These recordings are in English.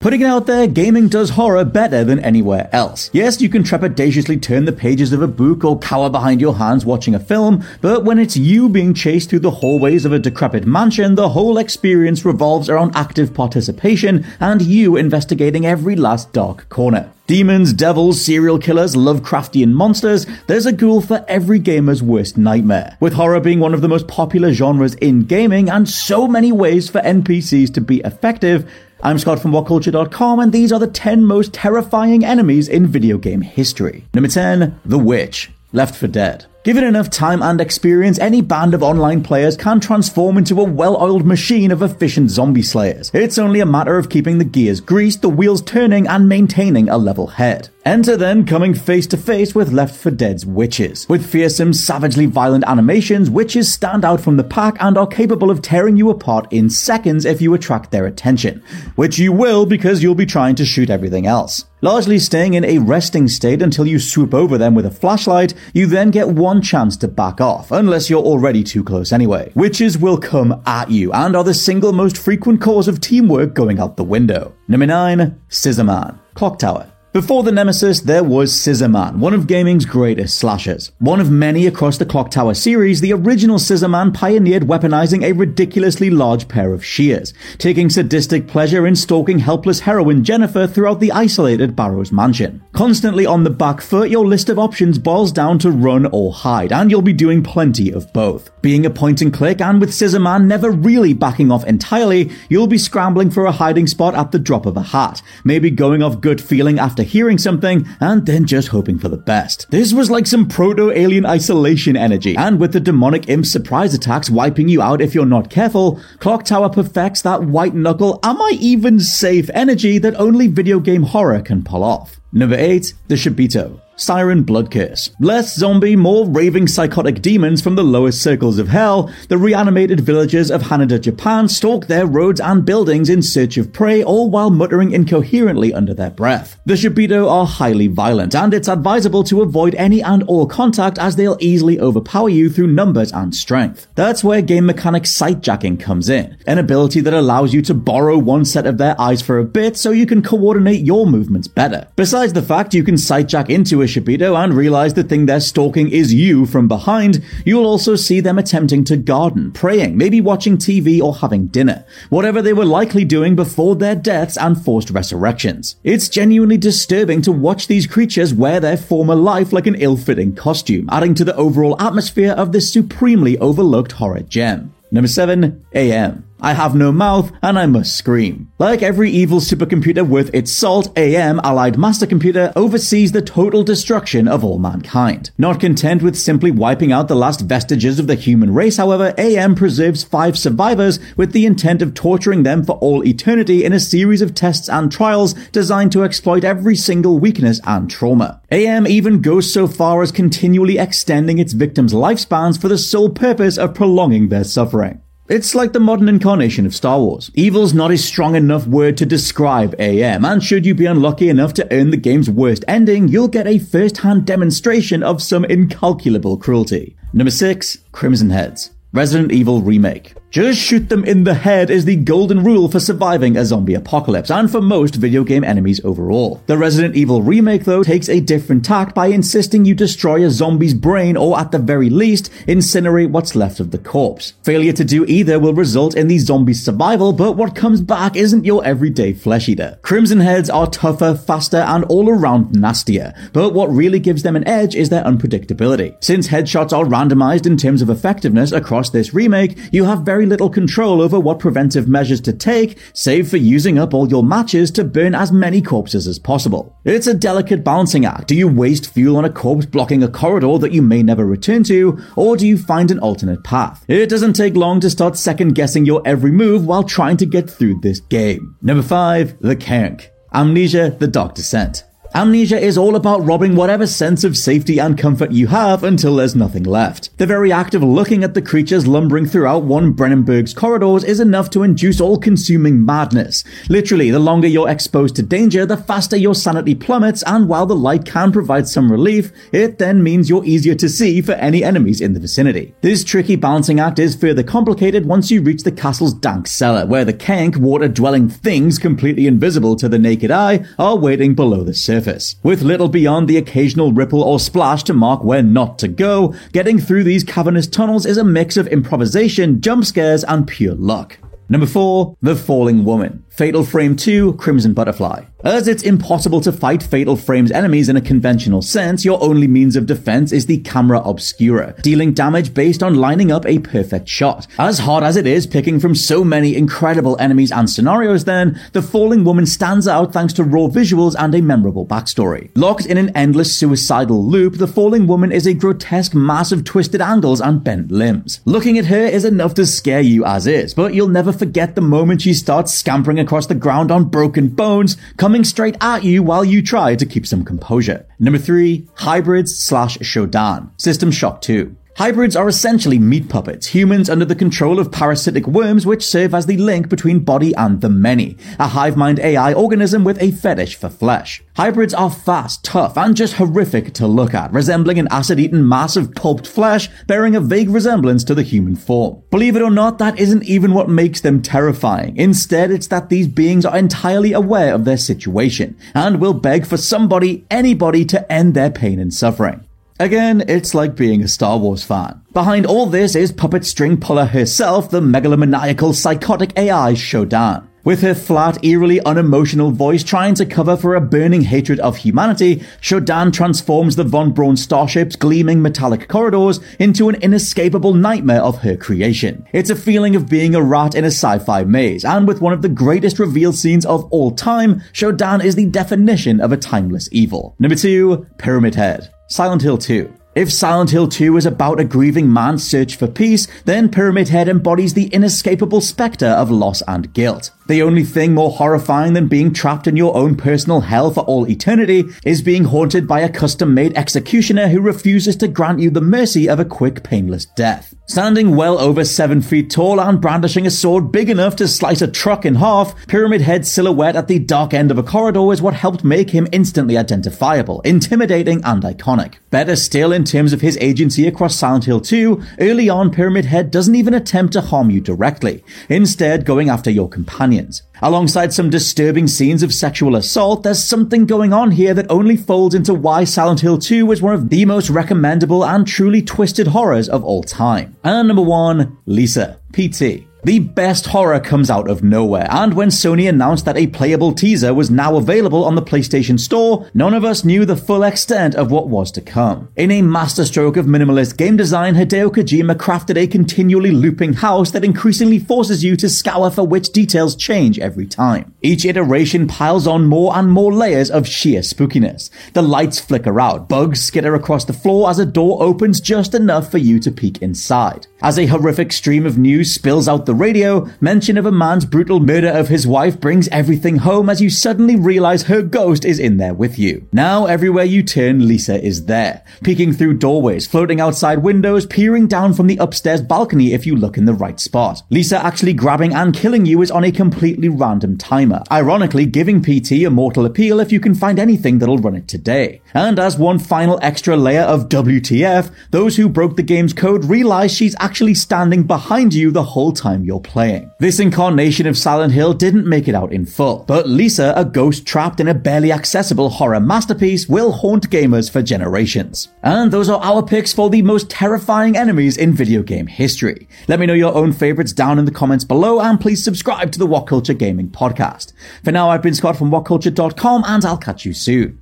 Putting it out there, gaming does horror better than anywhere else. Yes, you can trepidatiously turn the pages of a book or cower behind your hands watching a film, but when it's you being chased through the hallways of a decrepit mansion, the whole experience revolves around active participation and you investigating every last dark corner. Demons, devils, serial killers, Lovecraftian monsters, there's a ghoul for every gamer's worst nightmare. With horror being one of the most popular genres in gaming and so many ways for NPCs to be effective, I'm Scott from WhatCulture.com, and these are the 10 most terrifying enemies in video game history. Number 10, The Witch, Left 4 Dead. Given enough time and experience, any band of online players can transform into a well-oiled machine of efficient zombie slayers. It's only a matter of keeping the gears greased, the wheels turning, and maintaining a level head. Enter then coming face to face with Left 4 Dead's witches. With fearsome, savagely violent animations, witches stand out from the pack and are capable of tearing you apart in seconds if you attract their attention. Which you will because you'll be trying to shoot everything else. Largely staying in a resting state until you swoop over them with a flashlight, you then get one chance to back off, unless you're already too close anyway. Witches will come at you and are the single most frequent cause of teamwork going out the window. Number 9, Scissorman, Clock Tower. Before the Nemesis, there was Scissorman, one of gaming's greatest slashers. One of many across the Clock Tower series, the original Scissorman pioneered weaponizing a ridiculously large pair of shears, taking sadistic pleasure in stalking helpless heroine Jennifer throughout the isolated Barrows mansion. Constantly on the back foot, your list of options boils down to run or hide, and you'll be doing plenty of both. Being a point and click, and with Scissorman never really backing off entirely, you'll be scrambling for a hiding spot at the drop of a hat, maybe going off good feeling after hearing something, and then just hoping for the best. This was like some proto-alien isolation energy, and with the demonic imp surprise attacks wiping you out if you're not careful, Clock Tower perfects that white knuckle, am I even safe energy that only video game horror can pull off. Number 8, the Shibito. Siren Blood Curse. Less zombie, more raving psychotic demons from the lowest circles of hell, the reanimated villagers of Hanuda, Japan stalk their roads and buildings in search of prey, all while muttering incoherently under their breath. The Shibito are highly violent, and it's advisable to avoid any and all contact as they'll easily overpower you through numbers and strength. That's where game mechanic sightjacking comes in, an ability that allows you to borrow one set of their eyes for a bit so you can coordinate your movements better. Besides the fact you can sightjack into a Shibito and realize the thing they're stalking is you from behind, you'll also see them attempting to garden, praying, maybe watching TV or having dinner, whatever they were likely doing before their deaths and forced resurrections. It's genuinely disturbing to watch these creatures wear their former life like an ill-fitting costume, adding to the overall atmosphere of this supremely overlooked horror gem. Number 7, AM. I have no mouth and I must scream. Like every evil supercomputer worth its salt, AM, Allied Master Computer, oversees the total destruction of all mankind. Not content with simply wiping out the last vestiges of the human race, however, AM preserves five survivors with the intent of torturing them for all eternity in a series of tests and trials designed to exploit every single weakness and trauma. AM even goes so far as continually extending its victims' lifespans for the sole purpose of prolonging their suffering. It's like the modern incarnation of Star Wars. Evil's not a strong enough word to describe AM, and should you be unlucky enough to earn the game's worst ending, you'll get a first-hand demonstration of some incalculable cruelty. Number 6, Crimson Heads. Resident Evil Remake. Just shoot them in the head is the golden rule for surviving a zombie apocalypse and for most video game enemies overall. The Resident Evil remake though takes a different tack by insisting you destroy a zombie's brain or at the very least incinerate what's left of the corpse. Failure to do either will result in the zombie's survival, but what comes back isn't your everyday flesh eater. Crimson heads are tougher, faster, and all around nastier, but what really gives them an edge is their unpredictability. Since headshots are randomized in terms of effectiveness across this remake, you have very little control over what preventive measures to take, save for using up all your matches to burn as many corpses as possible. It's a delicate balancing act. Do you waste fuel on a corpse blocking a corridor that you may never return to, or do you find an alternate path? It doesn't take long to start second guessing your every move while trying to get through this game. Number 5. The Kaernk. Amnesia, the Dark Descent. Amnesia is all about robbing whatever sense of safety and comfort you have until there's nothing left. The very act of looking at the creatures lumbering throughout one Brennenburg's corridors is enough to induce all-consuming madness. Literally, the longer you're exposed to danger, the faster your sanity plummets, and while the light can provide some relief, it then means you're easier to see for any enemies in the vicinity. This tricky balancing act is further complicated once you reach the castle's dank cellar, where the Kaernk, water-dwelling things completely invisible to the naked eye, are waiting below the surface surface. With little beyond the occasional ripple or splash to mark where not to go, getting through these cavernous tunnels is a mix of improvisation, jump scares, and pure luck. Number 4. The Falling Woman. Fatal Frame 2 Crimson Butterfly. As it's impossible to fight Fatal Frame's enemies in a conventional sense, your only means of defense is the camera obscura, dealing damage based on lining up a perfect shot. As hard as it is picking from so many incredible enemies and scenarios then, the Falling Woman stands out thanks to raw visuals and a memorable backstory. Locked in an endless suicidal loop, the Falling Woman is a grotesque mass of twisted angles and bent limbs. Looking at her is enough to scare you as is, but you'll never forget the moment she starts scampering across the ground on broken bones, coming straight at you while you try to keep some composure. Number three, hybrids slash Shodan. System Shock 2. Hybrids are essentially meat puppets, humans under the control of parasitic worms which serve as the link between body and the many, a hive mind AI organism with a fetish for flesh. Hybrids are fast, tough, and just horrific to look at, resembling an acid-eaten mass of pulped flesh bearing a vague resemblance to the human form. Believe it or not, that isn't even what makes them terrifying. Instead, it's that these beings are entirely aware of their situation, and will beg for somebody, anybody, to end their pain and suffering. Again, it's like being a Star Wars fan. Behind all this is puppet string puller herself, the megalomaniacal psychotic AI Shodan. With her flat, eerily unemotional voice trying to cover for a burning hatred of humanity, Shodan transforms the von Braun starship's gleaming metallic corridors into an inescapable nightmare of her creation. It's a feeling of being a rat in a sci-fi maze, and with one of the greatest reveal scenes of all time, Shodan is the definition of a timeless evil. Number 2, Pyramid Head. Silent Hill 2. If Silent Hill 2 is about a grieving man's search for peace, then Pyramid Head embodies the inescapable spectre of loss and guilt. The only thing more horrifying than being trapped in your own personal hell for all eternity is being haunted by a custom made executioner who refuses to grant you the mercy of a quick, painless death. Standing well over seven feet tall and brandishing a sword big enough to slice a truck in half, Pyramid Head's silhouette at the dark end of a corridor is what helped make him instantly identifiable, intimidating, and iconic. Better still, in terms of his agency across Silent Hill 2, early on Pyramid Head doesn't even attempt to harm you directly, instead going after your companions. Alongside some disturbing scenes of sexual assault, there's something going on here that only folds into why Silent Hill 2 was one of the most recommendable and truly twisted horrors of all time. And number one, Lisa, PT. The best horror comes out of nowhere, and when Sony announced that a playable teaser was now available on the PlayStation Store, none of us knew the full extent of what was to come. In a masterstroke of minimalist game design, Hideo Kojima crafted a continually looping house that increasingly forces you to scour for which details change every time. Each iteration piles on more and more layers of sheer spookiness. The lights flicker out, bugs skitter across the floor as a door opens just enough for you to peek inside. As a horrific stream of news spills out the radio, mention of a man's brutal murder of his wife brings everything home as you suddenly realize her ghost is in there with you. Now, everywhere you turn, Lisa is there, peeking through doorways, floating outside windows, peering down from the upstairs balcony if you look in the right spot. Lisa actually grabbing and killing you is on a completely random timer, ironically giving PT a mortal appeal if you can find anything that'll run it today. And as one final extra layer of WTF, those who broke the game's code realize she's actually standing behind you the whole time time you're playing. This incarnation of Silent Hill didn't make it out in full, but Lisa, a ghost trapped in a barely accessible horror masterpiece, will haunt gamers for generations. And those are our picks for the most terrifying enemies in video game history. Let me know your own favorites down in the comments below and please subscribe to the What Culture Gaming podcast. For now, I've been Scott from WhatCulture.com and I'll catch you soon.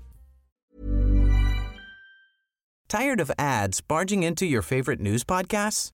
Tired of ads barging into your favorite news podcasts?